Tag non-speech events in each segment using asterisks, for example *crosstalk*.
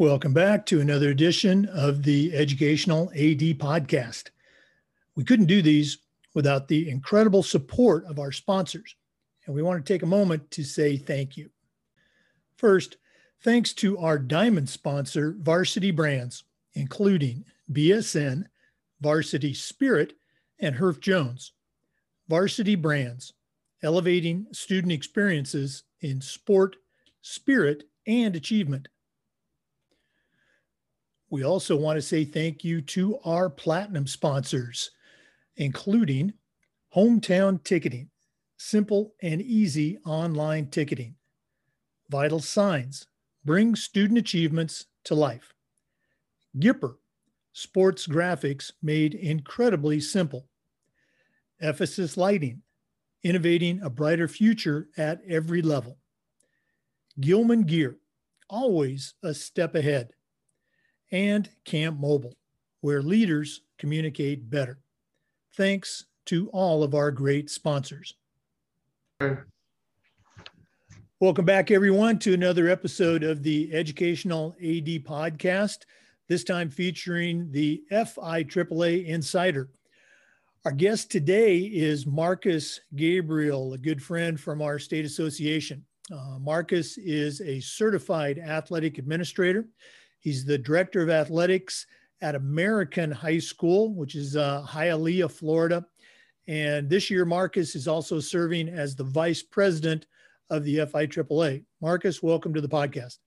Welcome back to another edition of the Educational AD Podcast. We couldn't do these without the incredible support of our sponsors, and we want to take a moment to say thank you. First, thanks to our diamond sponsor, Varsity Brands, including BSN, Varsity Spirit, and Herff Jones. Varsity Brands, elevating student experiences in sport, spirit, and achievement. We also want to say thank you to our platinum sponsors, including Hometown Ticketing, simple and easy online ticketing. Vital Signs, bring student achievements to life. Gipper, sports graphics made incredibly simple. Ephesus Lighting, innovating a brighter future at every level. Gilman Gear, always a step ahead and Camp Mobile, where leaders communicate better. Thanks to all of our great sponsors. Welcome back, everyone, to another episode of the Educational AD Podcast, this time featuring the FIAAA Insider. Our guest today is Marcus Gabriel, a good friend from our state association. Uh, Marcus is a certified athletic administrator. He's the director of athletics at American High School, which is uh, Hialeah, Florida. And this year, Marcus is also serving as the vice president of the FIAAA. Marcus, welcome to the podcast.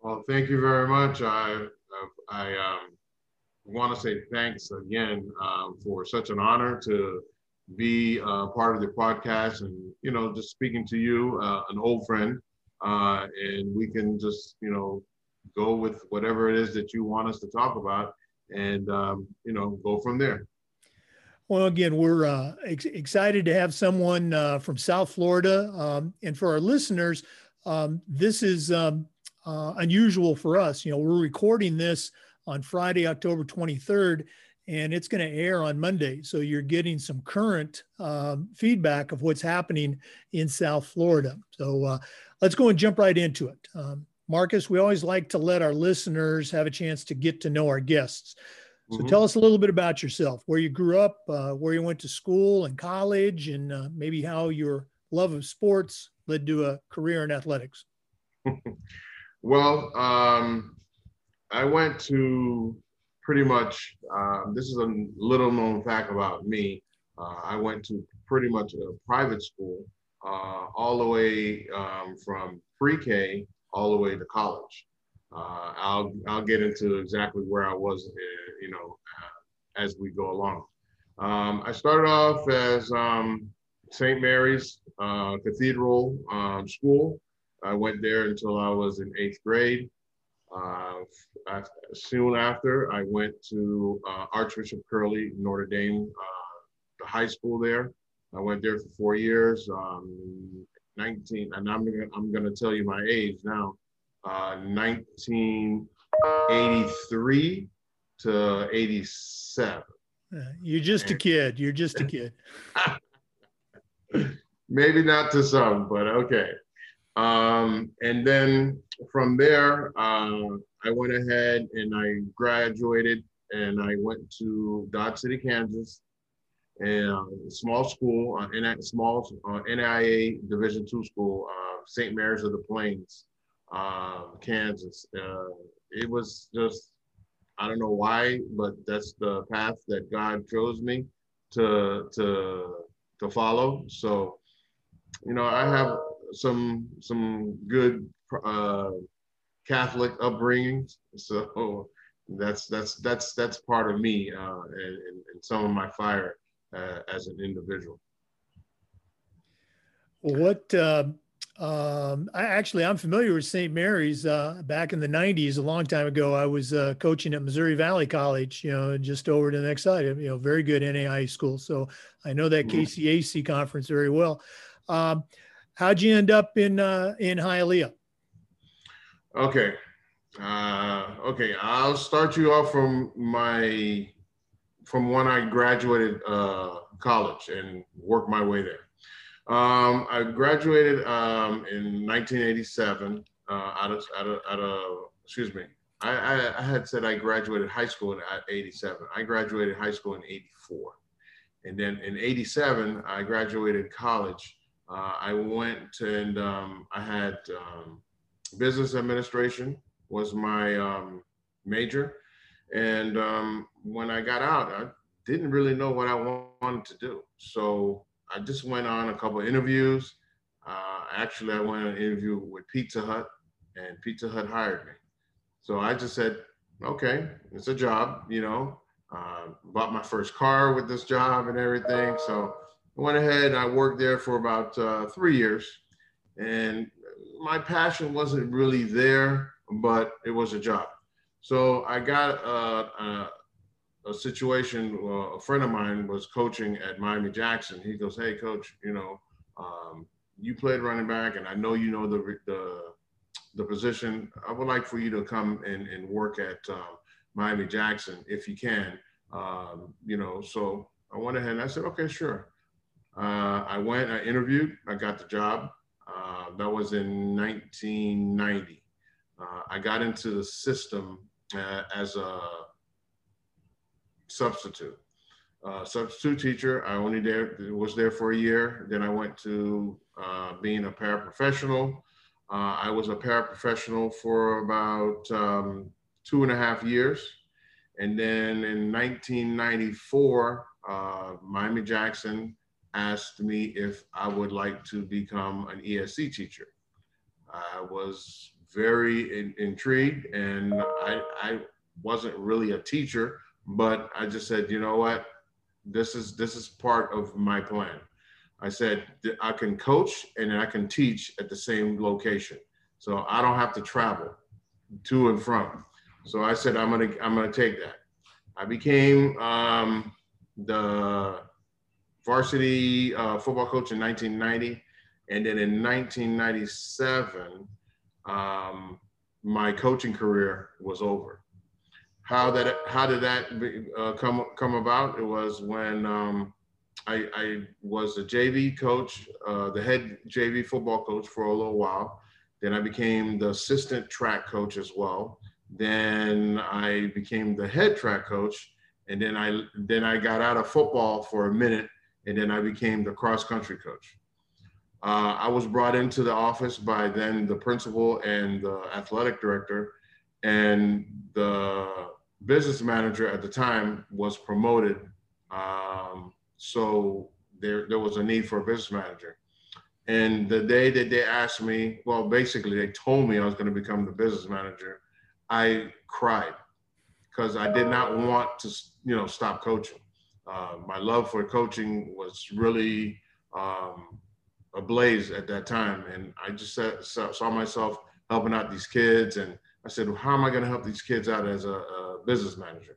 Well, thank you very much. I, I um, want to say thanks again um, for such an honor to be uh, part of the podcast and, you know, just speaking to you, uh, an old friend. Uh, and we can just, you know, go with whatever it is that you want us to talk about and um, you know go from there well again we're uh, ex- excited to have someone uh, from south florida um, and for our listeners um, this is um, uh, unusual for us you know we're recording this on friday october 23rd and it's going to air on monday so you're getting some current um, feedback of what's happening in south florida so uh, let's go and jump right into it um, Marcus, we always like to let our listeners have a chance to get to know our guests. So mm-hmm. tell us a little bit about yourself, where you grew up, uh, where you went to school and college, and uh, maybe how your love of sports led to a career in athletics. *laughs* well, um, I went to pretty much, uh, this is a little known fact about me. Uh, I went to pretty much a private school uh, all the way um, from pre K all the way to college. Uh, I'll I'll get into exactly where I was, uh, you know, uh, as we go along. Um, I started off as um, St. Mary's Cathedral um, School. I went there until I was in eighth grade. Uh, soon after, I went to uh, Archbishop Curley Notre Dame, the high school there. I went there for four years. Um, 19, and I'm I'm gonna tell you my age now, uh, 1983 to 87. You're just a kid. You're just a *laughs* kid. *laughs* Maybe not to some, but okay. Um, and then from there, uh, I went ahead and I graduated and I went to Dodge City, Kansas and uh, small school, uh, in small uh, NAIA Division two school, uh, St. Mary's of the Plains, uh, Kansas. Uh, it was just, I don't know why, but that's the path that God chose me to to to follow. So, you know, I have some some good Catholic upbringings. So that's that's that's that's part of me and, and some of my fire uh, as an individual. What uh, um, I actually I'm familiar with St. Mary's. Uh, back in the '90s, a long time ago, I was uh, coaching at Missouri Valley College. You know, just over to the next side. You know, very good NAI school. So I know that mm-hmm. KCAC conference very well. Um, how'd you end up in uh, in Hialeah? Okay, uh, okay. I'll start you off from my from when I graduated uh, college and worked my way there. Um, I graduated um, in 1987 uh, out of out of out of excuse me. I, I, I, had said I graduated high school at 87. I graduated high school in 84. And then in 87, I graduated college. Uh, I went and um, I had um, business administration was my um, major. And um, when I got out, I didn't really know what I wanted to do. So I just went on a couple interviews. Uh, actually, I went on an interview with Pizza Hut, and Pizza Hut hired me. So I just said, okay, it's a job, you know. Uh, bought my first car with this job and everything. So I went ahead and I worked there for about uh, three years. And my passion wasn't really there, but it was a job. So I got a, a, a situation. Uh, a friend of mine was coaching at Miami Jackson. He goes, "Hey, coach, you know, um, you played running back, and I know you know the the the position. I would like for you to come and, and work at um, Miami Jackson if you can. Um, you know, so I went ahead and I said, okay, sure. Uh, I went, I interviewed, I got the job. Uh, that was in 1990. Uh, I got into the system uh, as a substitute. Uh, substitute teacher. I only there was there for a year. Then I went to uh, being a paraprofessional. I was a paraprofessional for about um, two and a half years. And then in 1994, uh, Miami Jackson asked me if I would like to become an ESE teacher. I was very in, intrigued and I, I wasn't really a teacher, but I just said, you know what, this is this is part of my plan. I said I can coach and I can teach at the same location, so I don't have to travel to and from. So I said I'm gonna I'm gonna take that. I became um, the varsity uh, football coach in 1990, and then in 1997, um, my coaching career was over how that how did that be, uh, come come about? It was when um, I, I, was a JV coach, uh, the head JV football coach for a little while. Then I became the assistant track coach as well. Then I became the head track coach, and then I then I got out of football for a minute, and then I became the cross country coach. Uh, I was brought into the office by then the principal and the athletic director, and the business manager at the time was promoted. Um, so there, there was a need for a business manager. And the day that they asked me, well, basically they told me I was going to become the business manager, I cried because I did not want to, you know, stop coaching. Uh, my love for coaching was really um, ablaze at that time, and I just saw myself helping out these kids and I said, well, how am I going to help these kids out as a, a business manager?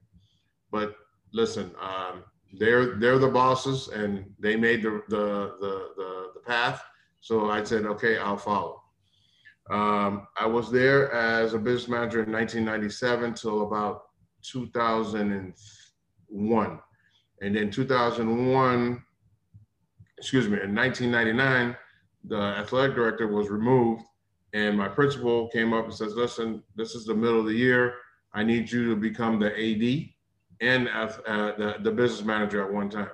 But listen, um, they're they're the bosses, and they made the the the the, the path. So I said, okay, I'll follow. Um, I was there as a business manager in 1997 till about 2001, and then 2001, excuse me, in 1999, the athletic director was removed and my principal came up and says, listen, this is the middle of the year. I need you to become the AD and uh, the, the business manager at one time.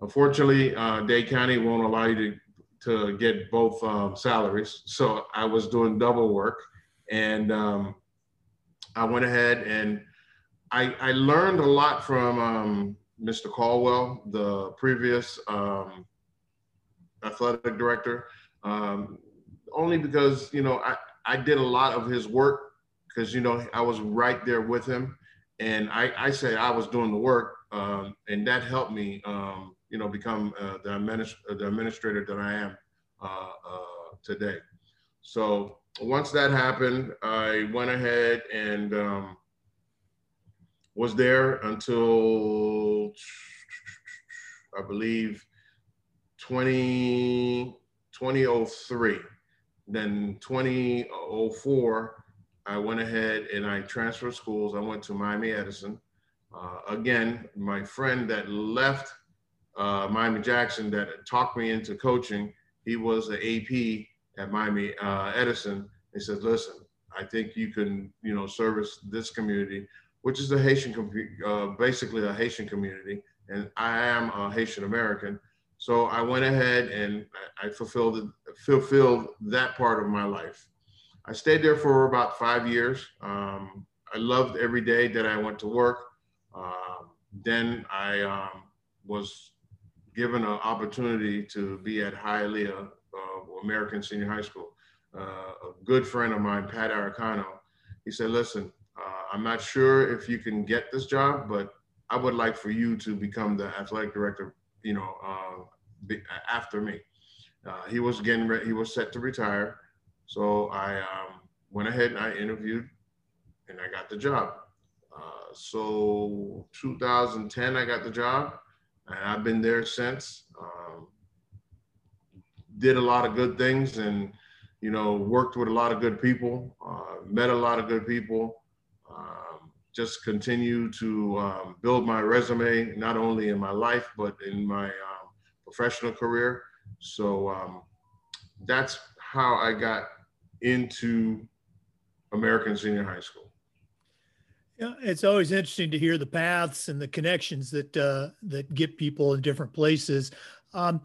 Unfortunately, uh, County won't allow you to, to get both um, salaries. So I was doing double work. And um, I went ahead and I, I learned a lot from um, Mr. Caldwell, the previous um, athletic director. Um, only because you know I I did a lot of his work because you know I was right there with him, and I I say I was doing the work, um, and that helped me um, you know become uh, the, administ- the administrator that I am uh, uh, today. So once that happened, I went ahead and um, was there until I believe 20, 2003. Then 2004, I went ahead and I transferred schools. I went to Miami Edison. Uh, again, my friend that left uh, Miami Jackson that talked me into coaching. He was an AP at Miami uh, Edison. He said, "Listen, I think you can, you know, service this community, which is a Haitian, uh, basically a Haitian community, and I am a Haitian American." So I went ahead and I fulfilled fulfilled that part of my life. I stayed there for about five years. Um, I loved every day that I went to work. Uh, then I um, was given an opportunity to be at Hialeah uh, American Senior High School. Uh, a good friend of mine, Pat Aricano, he said, listen, I'm not sure if you can get this job, but I would like for you to become the athletic director, you know, uh, after me. Uh, he was getting ready, he was set to retire. So I um, went ahead and I interviewed and I got the job. Uh, so 2010, I got the job and I've been there since. Um, did a lot of good things and, you know, worked with a lot of good people, uh, met a lot of good people. Just continue to um, build my resume, not only in my life, but in my um, professional career. So um, that's how I got into American Senior High School. Yeah, it's always interesting to hear the paths and the connections that uh, that get people in different places. Um,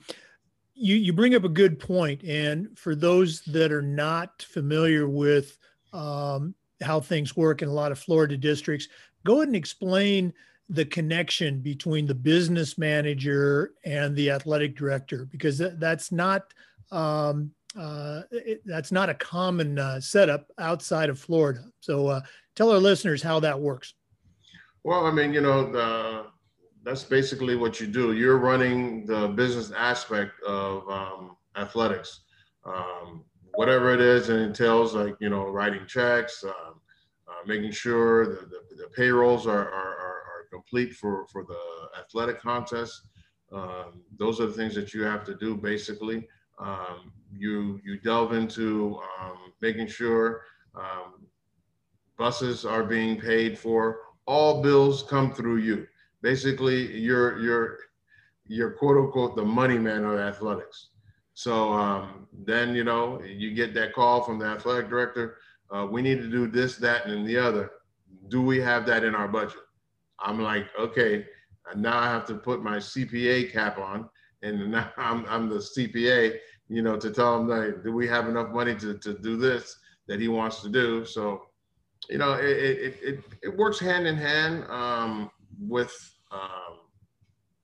you you bring up a good point, and for those that are not familiar with um, how things work in a lot of Florida districts, go ahead and explain the connection between the business manager and the athletic director because that, that's not um, uh, it, that's not a common uh, setup outside of Florida. So uh, tell our listeners how that works. Well, I mean, you know, the, that's basically what you do. You're running the business aspect of um, athletics, um, whatever it is, and it entails like you know writing checks, um, uh, making sure that the, the payrolls are, are, are, complete for for the athletic contest. Um, those are the things that you have to do basically. Um, you you delve into um, making sure um, buses are being paid for. All bills come through you. Basically, you're you're you're quote unquote the money man of athletics. So um, then you know you get that call from the athletic director. Uh, we need to do this, that, and the other. Do we have that in our budget? I'm like, okay. Now I have to put my CPA cap on, and *laughs* now I'm, I'm the CPA, you know, to tell him that do we have enough money to, to do this that he wants to do. So, you know, it, it, it, it works hand in hand um, with, um,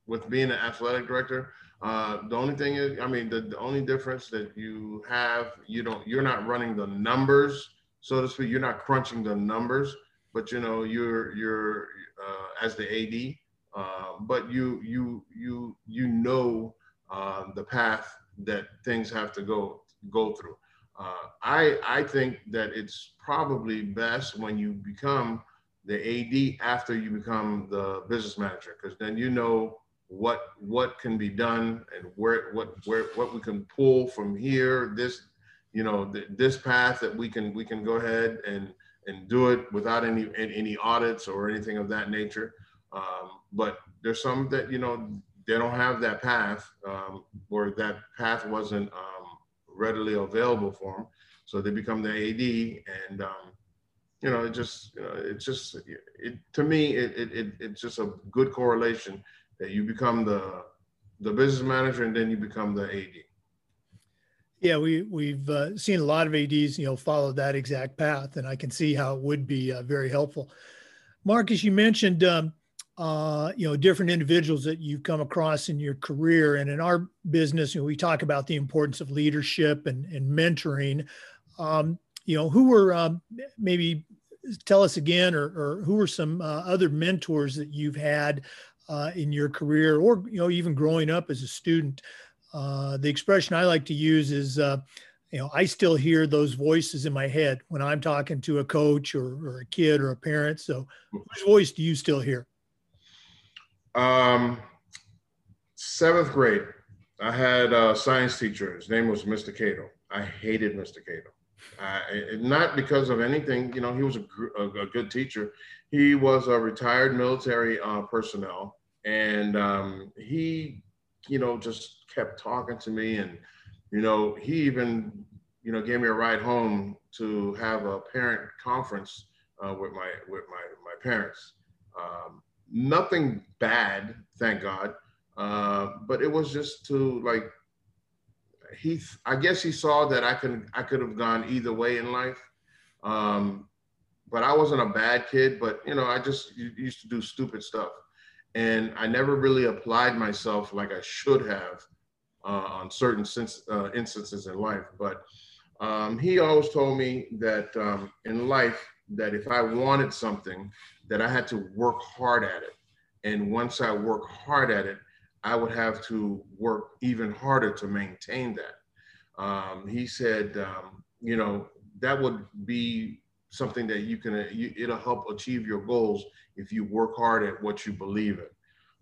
with being an athletic director. Uh, the only thing is, I mean, the, the only difference that you have, you don't, you're not running the numbers, so to speak. You're not crunching the numbers, but you know, you're, you're uh, as the AD, uh, but you, you, you, you know uh, the path that things have to go go through. Uh, I I think that it's probably best when you become the AD after you become the business manager, because then you know what what can be done and where what where what we can pull from here. This you know th- this path that we can we can go ahead and and do it without any any audits or anything of that nature. Um, but there's some that you know they don't have that path um, or that path wasn't um, readily available for them. So they become the AD and, um, you know, it just, you know, it's just, it, to me, it, it, it, it's just a good correlation that you become the, the business manager and then you become the AD. Yeah, we we've uh, seen a lot of ads, you know, follow that exact path, and I can see how it would be uh, very helpful. Marcus, you mentioned um, uh, you know, different individuals that you've come across in your career. And in our business, you know, we talk about the importance of leadership and, and mentoring. Um, you know, who were um, maybe tell us again, or, or who were some uh, other mentors that you've had uh, in your career, or you know, even growing up as a student? Uh, the expression I like to use is, uh, you know, I still hear those voices in my head when I'm talking to a coach or, or a kid or a parent. So, whose voice do you still hear? Um, seventh grade, I had a science teacher. His name was Mr. Cato. I hated Mr. Cato. Uh, not because of anything, you know, he was a, a, a good teacher. He was a retired military uh, personnel, and um, he you know, just kept talking to me. And, you know, he even, you know, gave me a ride home to have a parent conference uh, with my with my my parents. Um, nothing bad, thank God. Uh, but it was just to like he. I guess he saw that I could I could have gone either way in life. Um, but I wasn't a bad kid. But you know, I just used to do stupid stuff, and I never really applied myself like I should have uh, on certain sense, uh, instances in life. But um, he always told me that um, in life that if I wanted something, that I had to work hard at it. And once I work hard at it, I would have to work even harder to maintain that. Um, he said, um, you know, that would be something that you can, you, it'll help achieve your goals if you work hard at what you believe in.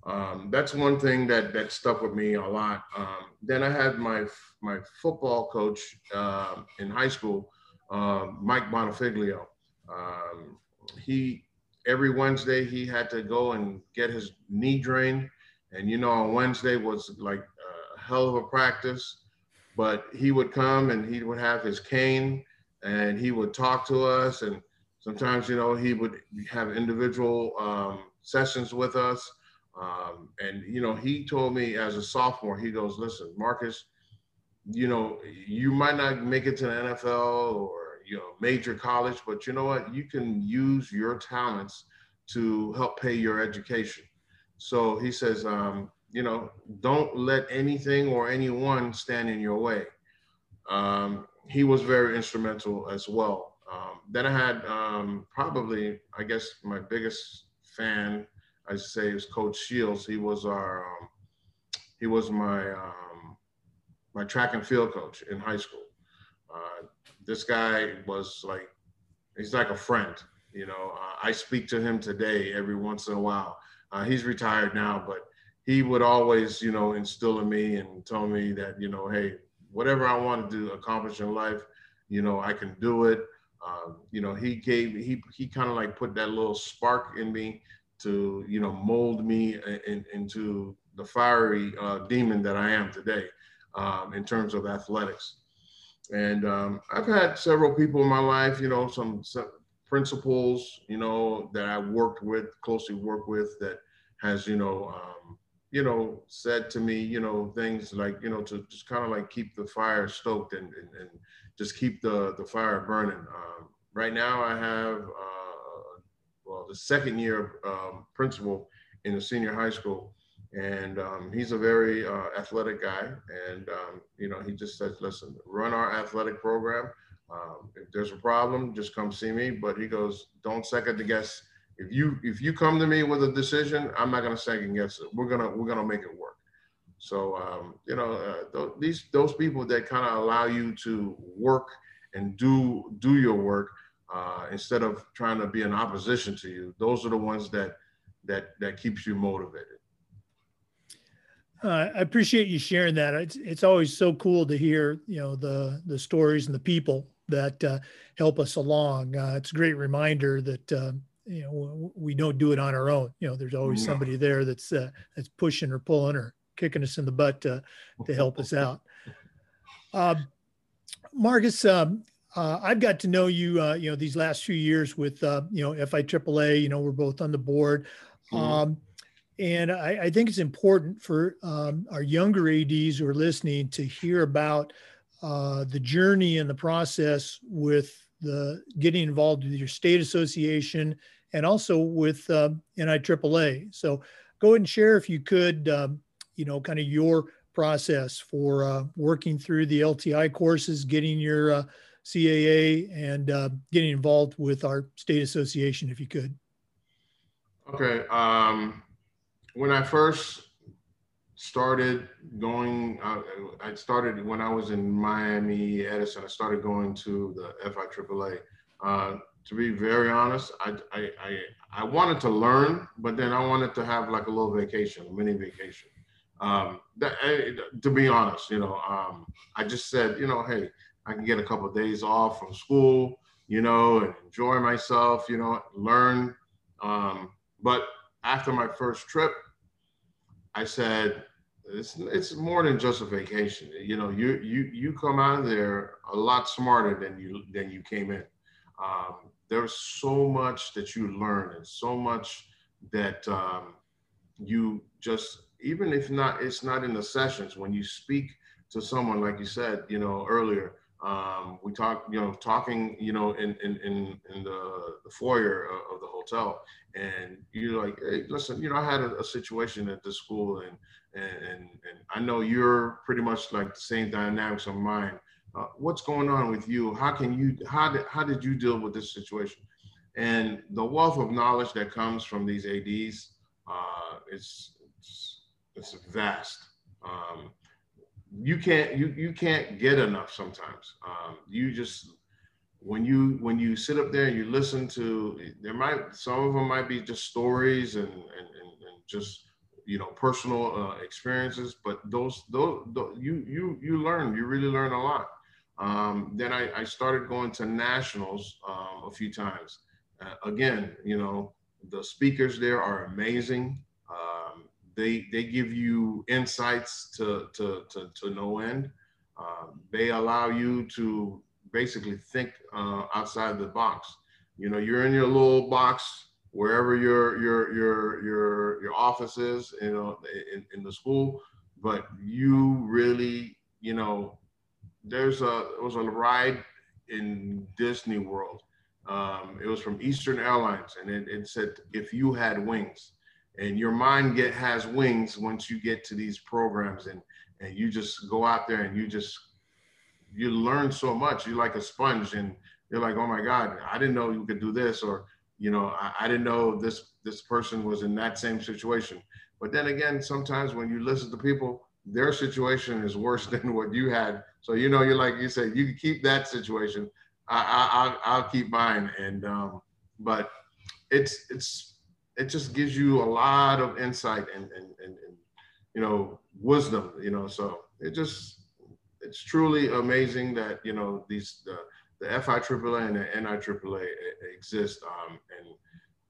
Um, that's one thing that that stuck with me a lot. Um, then I had my my football coach uh, in high school, uh, Mike Bonafiglio. Um, he every Wednesday he had to go and get his knee drained, and you know on Wednesday was like a hell of a practice. But he would come and he would have his cane and he would talk to us, and sometimes you know he would have individual um, sessions with us. Um, and you know he told me as a sophomore, he goes, "Listen, Marcus." You know, you might not make it to the NFL or you know major college but you know what you can use your talents to help pay your education so he says um, you know don't let anything or anyone stand in your way um, he was very instrumental as well um, then i had um, probably i guess my biggest fan i say is coach shields he was our um, he was my um, my track and field coach in high school uh, this guy was like, he's like a friend. You know, uh, I speak to him today every once in a while. Uh, he's retired now, but he would always, you know, instill in me and tell me that, you know, hey, whatever I want to do, accomplish in life, you know, I can do it. Um, you know, he gave he he kind of like put that little spark in me to you know mold me in, into the fiery uh, demon that I am today um, in terms of athletics. And um, I've had several people in my life, you know, some, some principals, you know, that I worked with, closely worked with that has, you know, um, you know, said to me, you know, things like, you know, to just kind of like keep the fire stoked and, and, and just keep the, the fire burning. Um, right now I have, uh, well, the second year um, principal in the senior high school. And um, he's a very uh, athletic guy. And um, you know he just says listen run our athletic program. Um, if there's a problem just come see me. But he goes don't second guess if you if you come to me with a decision i'm not going to second guess it we're going to we're to make it work so um, you know uh, th- these those people that kind of allow you to work and do do your work uh, instead of trying to be in opposition to you those are the ones that that that keeps you motivated uh, I appreciate you sharing that. It's it's always so cool to hear you know the the stories and the people that uh, help us along. Uh, it's a great reminder that uh, you know we don't do it on our own. You know, there's always somebody there that's uh, that's pushing or pulling or kicking us in the butt to to help us out. Um, Marcus, um, uh, I've got to know you, uh, you know, these last few years with, uh, you know, FIAAA, you know, we're both on the board. Mm-hmm. Um, and I, I, think it's important for um, our younger ADs who are listening to hear about uh, the journey and the process with the getting involved with your state association and also with uh, NIAAA. So go ahead and share if you could, um, you know, kind of your process for uh, working through the LTI courses, getting your uh, CAA, and uh, getting involved with our state association, if you could. Okay. Um, when I first started going, uh, I started when I was in Miami, Edison. I started going to the FIAAA. Uh, to be very honest, I, I, I, I, wanted to learn, but then I wanted to have like a little vacation, a mini vacation. Um, that, eh, to be honest, you know, um, I just said, you know, hey, I can get a couple of days off from school, you know, and enjoy myself, you know, learn. Um, but after my first trip, I said, it's it's more than just a vacation. You know, you you you come out of there a lot smarter than you than you came in. Um, there's so much that you learn and so much that um, you just even if not it's not in the sessions when you speak to someone like you said you know earlier um, we talk you know talking you know in in in, in the, the foyer of, the hotel. And you're like hey listen you know i had a, a situation at the school and, and and i know you're pretty much like the same dynamics of mine. Uh, what's going on with you? How can you how did how did you deal with this situation? And the wealth of knowledge that comes from these ads uh, is it's, it's vast. Um, you can't you you can't get enough sometimes. Um, you just when you when you sit up there and you listen to there might some of them might be just stories and and, and, and just you know personal uh, experiences, but those, those those you you you learn you really learn a lot. Um, then I, I started going to nationals um, a few times. Uh, again, you know the speakers there are amazing. They they give you insights to to to, to no end. Uh, they allow you to basically think uh, outside the box. You know, you're in your little box wherever your your your your your office is. You know, in, in the school, but you really you know there's a it was a ride in Disney World. Um, it was from Eastern Airlines, and it, it said if you had wings and your mind get has wings once you get to these programs and and you just go out there and you just you learn so much. You're like a sponge and you're like oh my god i didn't know you could do this or you know i, I didn't know this this person was in that same situation. But then again sometimes when you listen to people their situation is worse *laughs* than what you had. So you know you're like you said you keep that situation. I, I I'll, I'll keep mine and um but it's it's it just gives you a lot of insight and, and, and, and you know, wisdom, you know, so it just, it's truly amazing that, you know, these, the, the FIAAA and the NIAAA exist. Um, and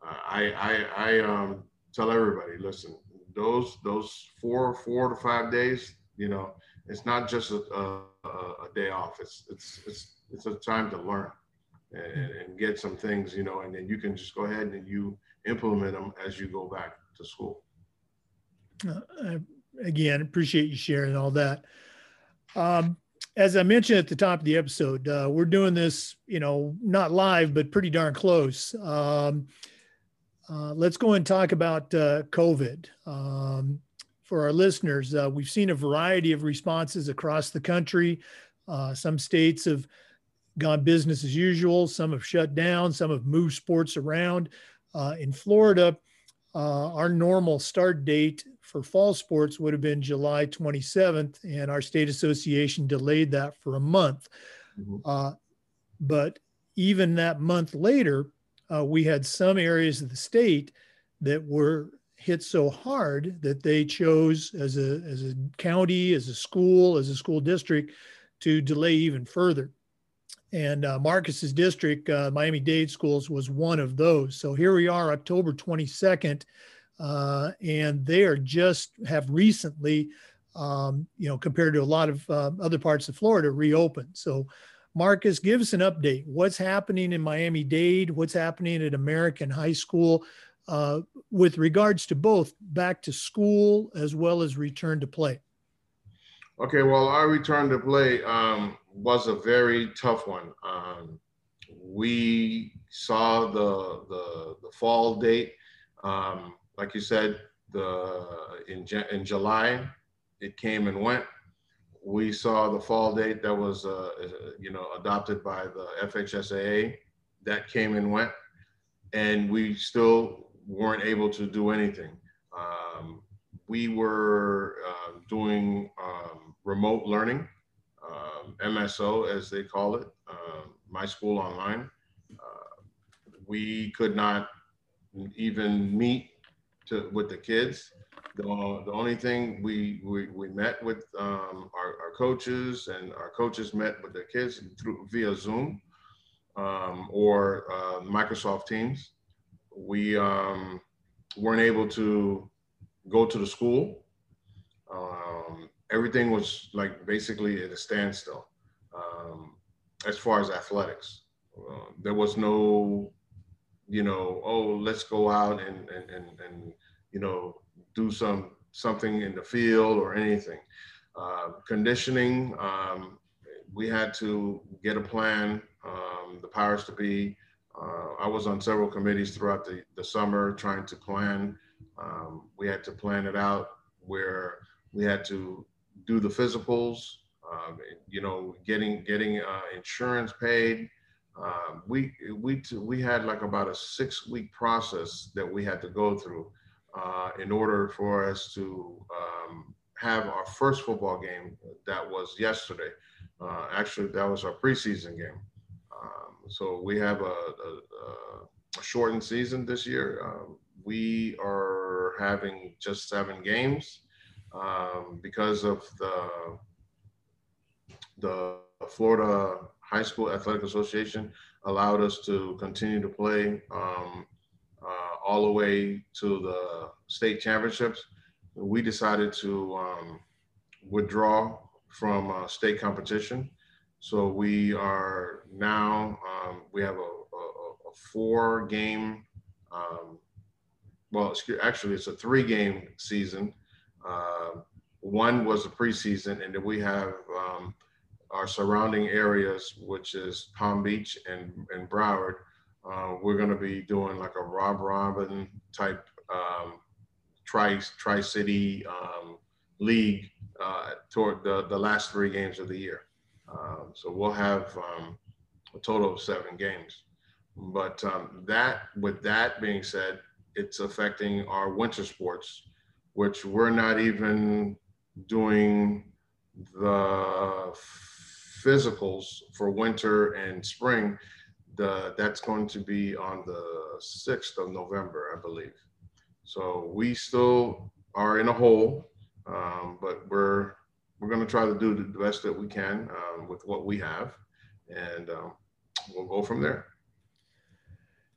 uh, I, I, I um, tell everybody, listen, those, those four, four to five days, you know, it's not just a, a, a day off. It's, it's, it's, it's a time to learn and, and get some things, you know, and then you can just go ahead and you, implement them as you go back to school. Uh, I, again, appreciate you sharing all that. Um, as I mentioned at the top of the episode, uh, we're doing this, you know, not live, but pretty darn close. Um, uh, let's go and talk about uh, COVID. Um, for our listeners, uh, we've seen a variety of responses across the country. Uh, some states have gone business as usual, some have shut down, some have moved sports around. Uh, in Florida, uh, our normal start date for fall sports would have been July 27th, and our state association delayed that for a month. Mm-hmm. Uh, but even that month later, uh, we had some areas of the state that were hit so hard that they chose as a as a county, as a school, as a school district to delay even further. And uh, Marcus's district, uh, Miami Dade Schools, was one of those. So here we are, October 22nd, uh, and they are just have recently, um, you know, compared to a lot of uh, other parts of Florida, reopened. So, Marcus, give us an update. What's happening in Miami Dade? What's happening at American High School uh, with regards to both back to school as well as return to play? Okay, well, our return to play. Um was a very tough one. Um, we saw the, the, the fall date, um, like you said, the in in July, it came and went. We saw the fall date that was uh, you know adopted by the FHSAA, that came and went, and we still weren't able to do anything. Um, we were uh, doing um, remote learning um, MSO, as they call it, um, My School Online. Uh, we could not even meet to, with the kids. The, the only thing we, we, we met with um, our, our, coaches and our coaches met with the kids through via Zoom um, or uh, Microsoft Teams. We um, weren't able to go to the school. Uh, everything was like basically at a standstill um, as far as athletics. Uh, there was no, you know, oh, let's go out and, and, and, and you know, do some something in the field or anything. Uh, conditioning, um, we had to get a plan. Um, the powers to be. Uh, I was on several committees throughout the, the summer trying to plan. Um, we had to plan it out where we had to do the physicals, um, you know, getting getting uh, insurance paid. Um, we we we had like about a six week process that we had to go through uh, in order for us to um, have our first football game. That was yesterday. Uh, actually, that was our preseason game. Um, so we have a, a, a, shortened season this year. Um, we are having just seven games um, because of the the Florida High School Athletic Association allowed us to continue to play um, uh, all the way to the state championships. We decided to um, withdraw from uh, state competition. So we are now, um, we have a, a, a four game, um, well, actually, it's a three game season uh, one was the preseason, and then we have um, our surrounding areas, which is Palm Beach and, and Broward. Uh, we're going to be doing like a Rob Robin type um, tri tri city um, league uh, toward the, the last three games of the year. Um, so we'll have um, a total of seven games. But um, that, with that being said, it's affecting our winter sports which we're not even doing the physicals for winter and spring. The, that's going to be on the 6th of November, I believe. So we still are in a hole, um, but we're we're going to try to do the best that we can um, with what we have, and um, we'll go from there.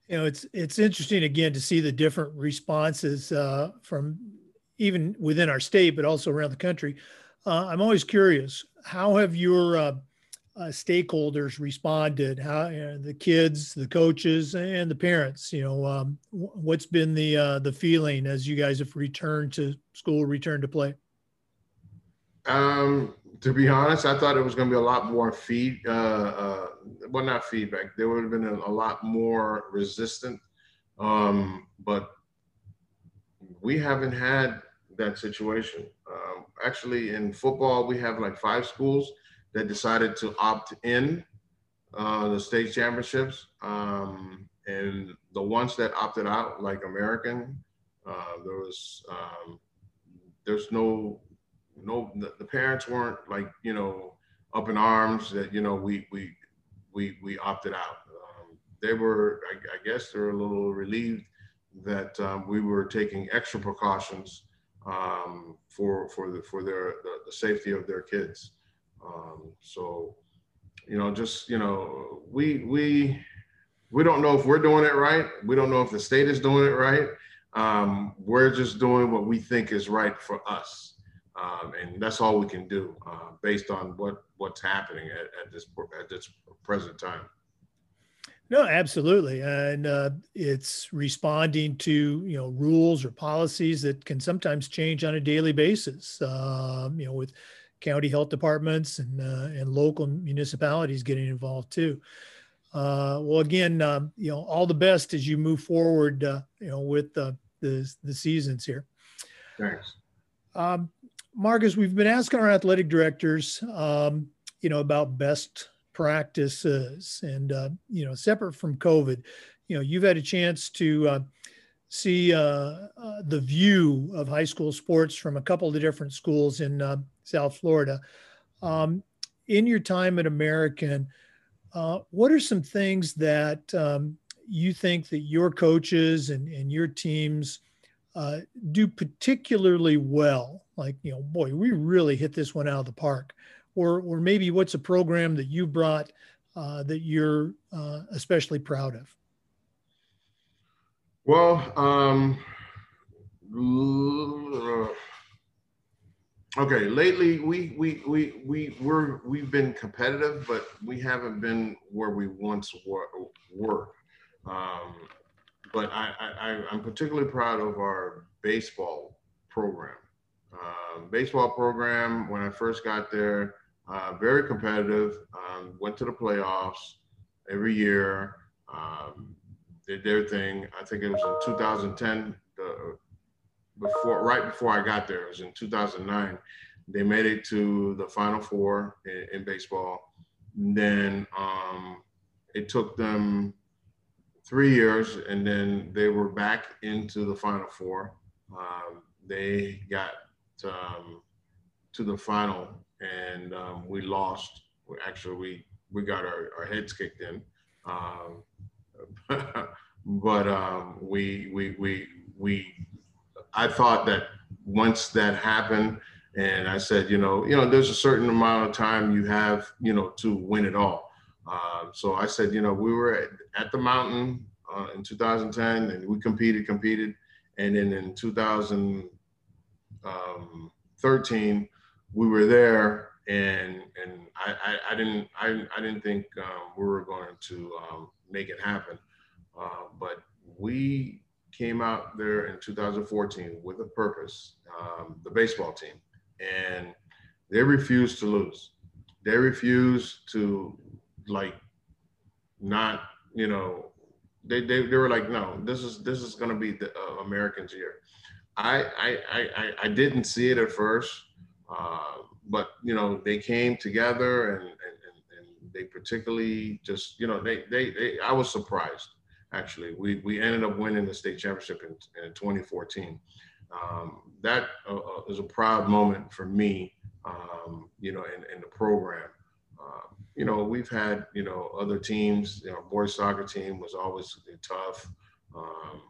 You know, it's it's interesting again to see the different responses uh, from even within our state, but also around the country. Uh, I'm always curious, how have your uh, uh, stakeholders responded? How the kids, the coaches, and the parents? You know, um, what's been the uh, the feeling as you guys have returned to school, returned to play? Um, to be honest, I thought it was going to be a lot more feed. Uh, uh, well, not feedback. There would have been a, a lot more resistant. Um, but we haven't had that situation. Um, actually, in football, we have like five schools that decided to opt in uh, the state championships, um, and the ones that opted out, like American, uh, there was um, there's no no the, parents weren't like you know up in arms that you know we we we we opted out. Um, they were, I, I, guess, they're a little relieved that um, we were taking extra precautions um, for for the for their the, the safety of their kids. Um, so, you know, just you know, we we we don't know if we're doing it right. We don't know if the state is doing it right. Um, we're just doing what we think is right for us, um, and that's all we can do uh, based on what what's happening at, at this at this present time. No, absolutely, and uh, it's responding to you know rules or policies that can sometimes change on a daily basis. Um, you know, with county health departments and uh, and local municipalities getting involved too. Uh, well, again, um, you know, all the best as you move forward. Uh, you know, with the the, the seasons here. Thanks. Um, Marcus, we've been asking our athletic directors, um, you know, about best practices and uh, you know separate from covid you know you've had a chance to uh, see uh, uh the view of high school sports from a couple of different schools in uh, south florida. Um, in your time at american uh, what are some things that um, you think that your coaches and, and your teams do particularly well? Like you know boy we really hit this one out of the park or or maybe what's a program that you brought uh, that you're uh, especially proud of? Well, um, Okay, lately we we we we we're we've been competitive, but we haven't been where we once were. Um, but I, I I'm particularly proud of our baseball program. Um, baseball program when I first got there, uh, very competitive. Um, went to the playoffs every year. Um, did their thing. I think it was in 2010. The, before right before I got there. It was in 2009. They made it to the Final Four in, in baseball. And then um, it took them three years, and then they were back into the Final Four. Um, they got um, to the final, and um, we lost. Actually, we we got our, our heads kicked in. Um, *laughs* but um, we we we we I thought that once that happened, and I said, you know, you know, there's a certain amount of time you have, you know, to win it all. Uh, so I said, you know, we were at, at the mountain uh, in 2010, and we competed, competed, and then in 2013, um, we were there, and and I, I, I didn't I, I didn't think um, we were going to um, make it happen, uh, but we came out there in 2014 with a purpose, um, the baseball team, and they refused to lose. They refused to like not, you know, they, they, they were like, no, this is this is going to be the uh, Americans' year. I, I I I didn't see it at first, uh, but you know they came together and, and and they particularly just you know they they, they I was surprised actually. We, we ended up winning the state championship in, in 2014. Um, that uh, uh, is a proud moment for me, um, you know, in, in the program. Uh, you know, we've had, you know, other teams, you know, boys soccer team was always tough. Um,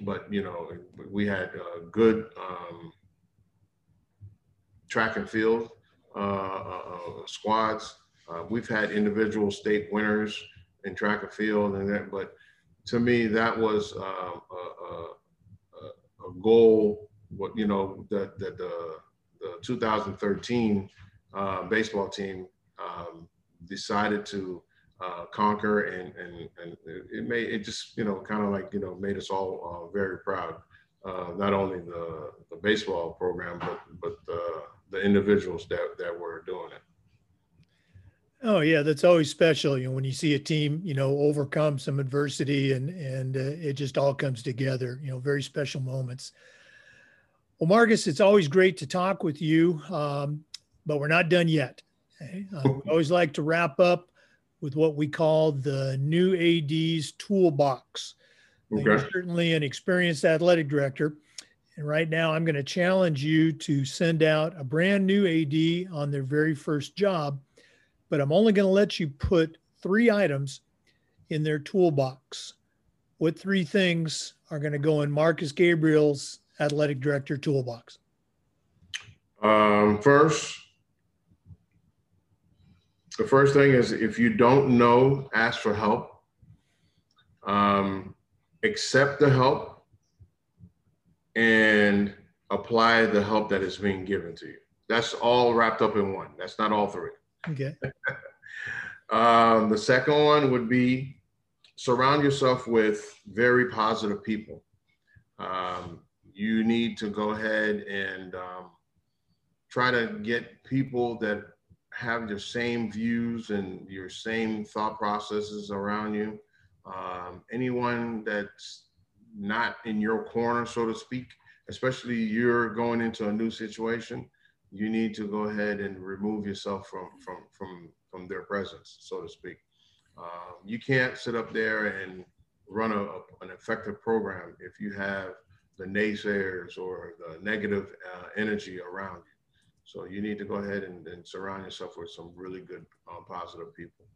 but, you know, we had uh, good um, track and field uh, uh, squads. we've had individual state winners in track and field and that, but to me, that was uh, a, a, a, goal. What you know that the, the, the 2013 uh, baseball team um, decided to uh, conquer, and and and it made it just you know kind of like you know made us all uh, very proud. Uh, not only the the baseball program, but but the individuals that that were doing it. Oh yeah, that's always special. You know, when you see a team, you know, overcome some adversity and and uh, it just all comes together. You know, very special moments. Well, Marcus, it's always great to talk with you, um, but we're not done yet. Okay? Uh, we *laughs* always like to wrap up with what we call the new AD's toolbox. Okay. You're certainly an experienced athletic director. And right now, I'm going to challenge you to send out a brand new AD on their very first job but I'm only going to let you put three items in their toolbox. What three things are going to go in Marcus Gabriel's athletic director toolbox? Um, first, the first thing is if you don't know, ask for help. Um, accept the help and apply the help that is being given to you. That's all wrapped up in one. That's not all three. Okay. *laughs* um, the second one would be surround yourself with very positive people. Um, you need to go ahead and um, try to get people that have your same views and your same thought processes around you. Um, anyone that's not in your corner, so to speak, especially you're going into a new situation, you need to go ahead and remove yourself from from from from their presence, so to speak. Um, you can't sit up there and run a, a, an effective program if you have the naysayers or the negative uh, energy around you. So you need to go ahead and, and surround yourself with some really good, um, positive people.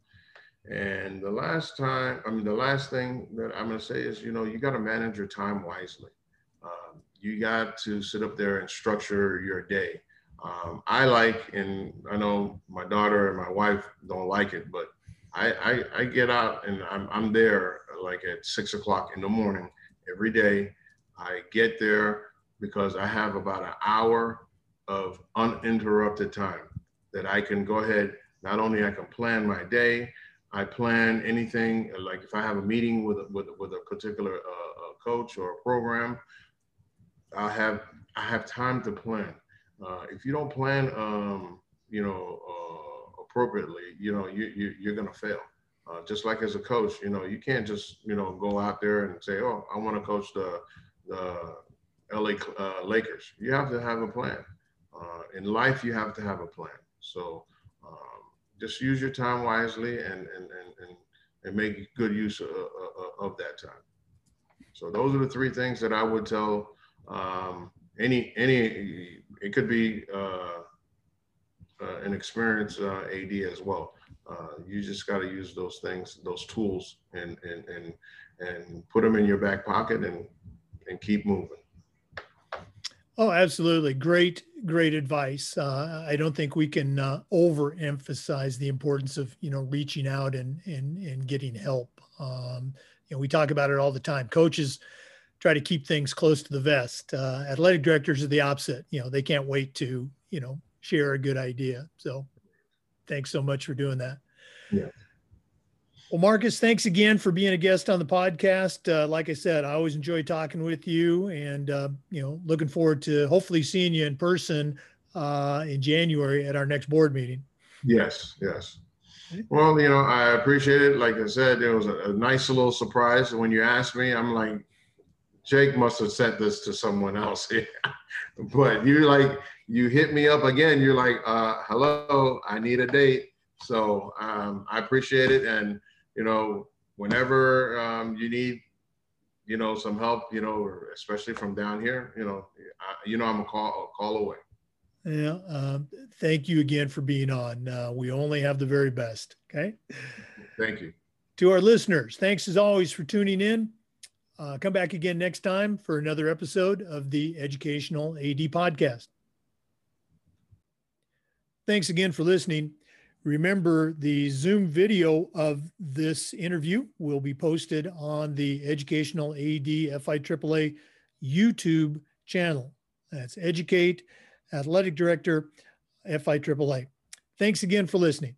And the last time, I mean, the last thing that I'm going to say is, you know, you got to manage your time wisely. Um, you got to sit up there and structure your day. Um, I like, and I know my daughter and my wife don't like it, but I, I, I get out and I'm, I'm there like at six o'clock in the morning every day. I get there because I have about an hour of uninterrupted time that I can go ahead. Not only I can plan my day, I plan anything like if I have a meeting with with, with a particular uh, coach or a program, I have I have time to plan. Uh, if you don't plan, um, you know, uh, appropriately, you know, you, you you're gonna fail. Uh, just like as a coach, you know, you can't just you know go out there and say, oh, I want to coach the the LA uh, Lakers. You have to have a plan. Uh, in life, you have to have a plan. So just use your time wisely and and and and, and make good use of, of, of, that time. So those are the three things that I would tell um, any any. It could be uh, uh, an experienced uh, AD as well. Uh, you just got to use those things, those tools, and and and and put them in your back pocket and and keep moving. Oh, absolutely. Great, great advice. Uh, I don't think we can uh, overemphasize the importance of, you know, reaching out and, and, and getting help. Um, you know, we talk about it all the time. Coaches try to keep things close to the vest. Uh, athletic directors are the opposite. You know, they can't wait to, you know, share a good idea. So thanks so much for doing that. Yeah. Well, Marcus, thanks again for being a guest on the podcast. Uh, like I said, I always enjoy talking with you, and uh, you know, looking forward to hopefully seeing you in person uh, in January at our next board meeting. Yes, yes. Well, you know, I appreciate it. Like I said, it was a, a nice little surprise when you asked me. I'm like, Jake must have sent this to someone else. *laughs* but you like, you hit me up again. You're like, uh, hello, I need a date. So um, I appreciate it, and you know, whenever um, you need, you know, some help, you know, especially from down here, you know, I, you know, I'm a call a call away. Yeah. Um, thank you again for being on. Uh, we only have the very best. Okay. Thank you. To our listeners, thanks as always for tuning in. Uh, come back again next time for another episode of the Educational AD Podcast. Thanks again for listening. Remember, the Zoom video of this interview will be posted on the Educational AD FIAAA YouTube channel. That's Educate Athletic Director FIAAA. Thanks again for listening.